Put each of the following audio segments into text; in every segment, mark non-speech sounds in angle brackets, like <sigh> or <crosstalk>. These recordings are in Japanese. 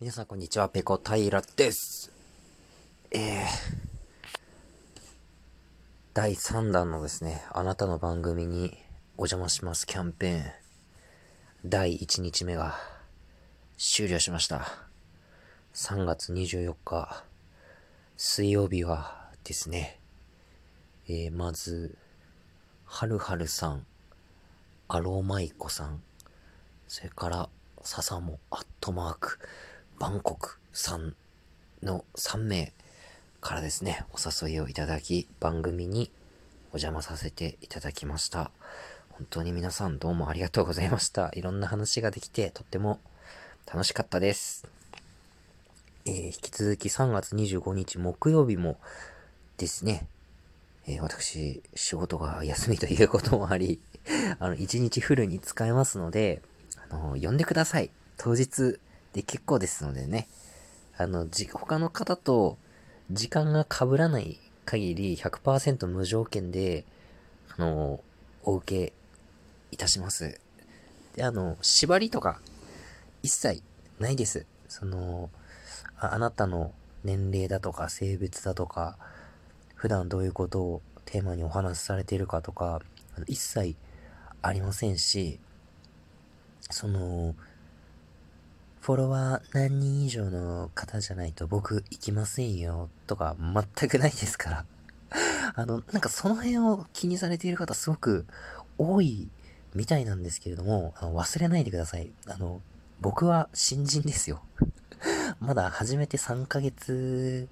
皆さんこんにちは、ペコ平です。えー、第3弾のですね、あなたの番組にお邪魔しますキャンペーン、第1日目が終了しました。3月24日、水曜日はですね、えー、まず、はるはるさん、アロマイコさん、それから、笹もアットマーク、バンコクさんの3名からですね、お誘いをいただき、番組にお邪魔させていただきました。本当に皆さんどうもありがとうございました。いろんな話ができて、とっても楽しかったです。えー、引き続き3月25日木曜日もですね、えー、私、仕事が休みということもあり、<laughs> あの、1日フルに使えますので、あの、呼んでください。当日で結構ですのでね、あの、じ、他の方と時間が被らない限り100%無条件で、あの、お受けいたします。で、あの、縛りとか一切ないです。その、ああなたの年齢だとか性別だとか、普段どういうことをテーマにお話しされているかとか、一切ありませんし、その、フォロワー何人以上の方じゃないと僕行きませんよとか全くないですから <laughs> あの、なんかその辺を気にされている方すごく多いみたいなんですけれども、あの忘れないでください。あの、僕は新人ですよ <laughs> まだ始めて3ヶ月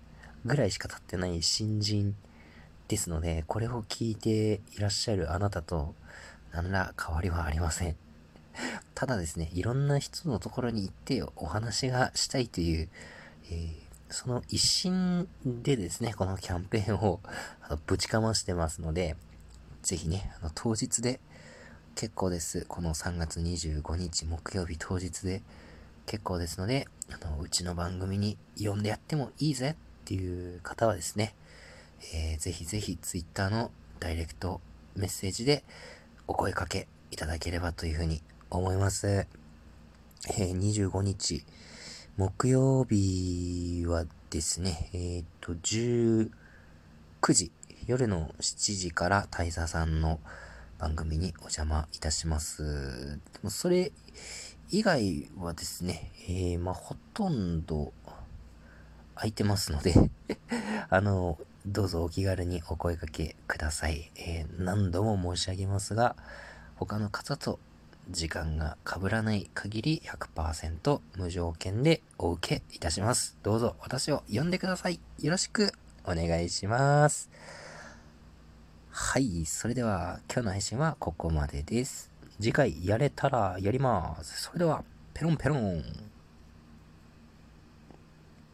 ぐらいしか経ってない新人ですので、これを聞いていらっしゃるあなたと何ら変わりはありません。ただですね、いろんな人のところに行ってお話がしたいという、えー、その一心でですね、このキャンペーンを <laughs> あのぶちかましてますので、ぜひね、あの当日で結構です。この3月25日木曜日当日で結構ですので、あの、うちの番組に呼んでやってもいいぜっていう方はですね、えー、ぜひぜひ Twitter のダイレクトメッセージでお声かけいただければというふうに思います。えー、25日、木曜日はですね、えー、っと、19時、夜の7時から大佐さんの番組にお邪魔いたします。それ以外はですね、えー、まあ、ほとんど空いてますので <laughs> あの、どうぞお気軽にお声掛けください。えー、何度も申し上げますが、他の方と時間が被らない限り100%無条件でお受けいたします。どうぞ私を呼んでください。よろしくお願いします。はい。それでは今日の配信はここまでです。次回やれたらやります。それでは、ペロンペロン。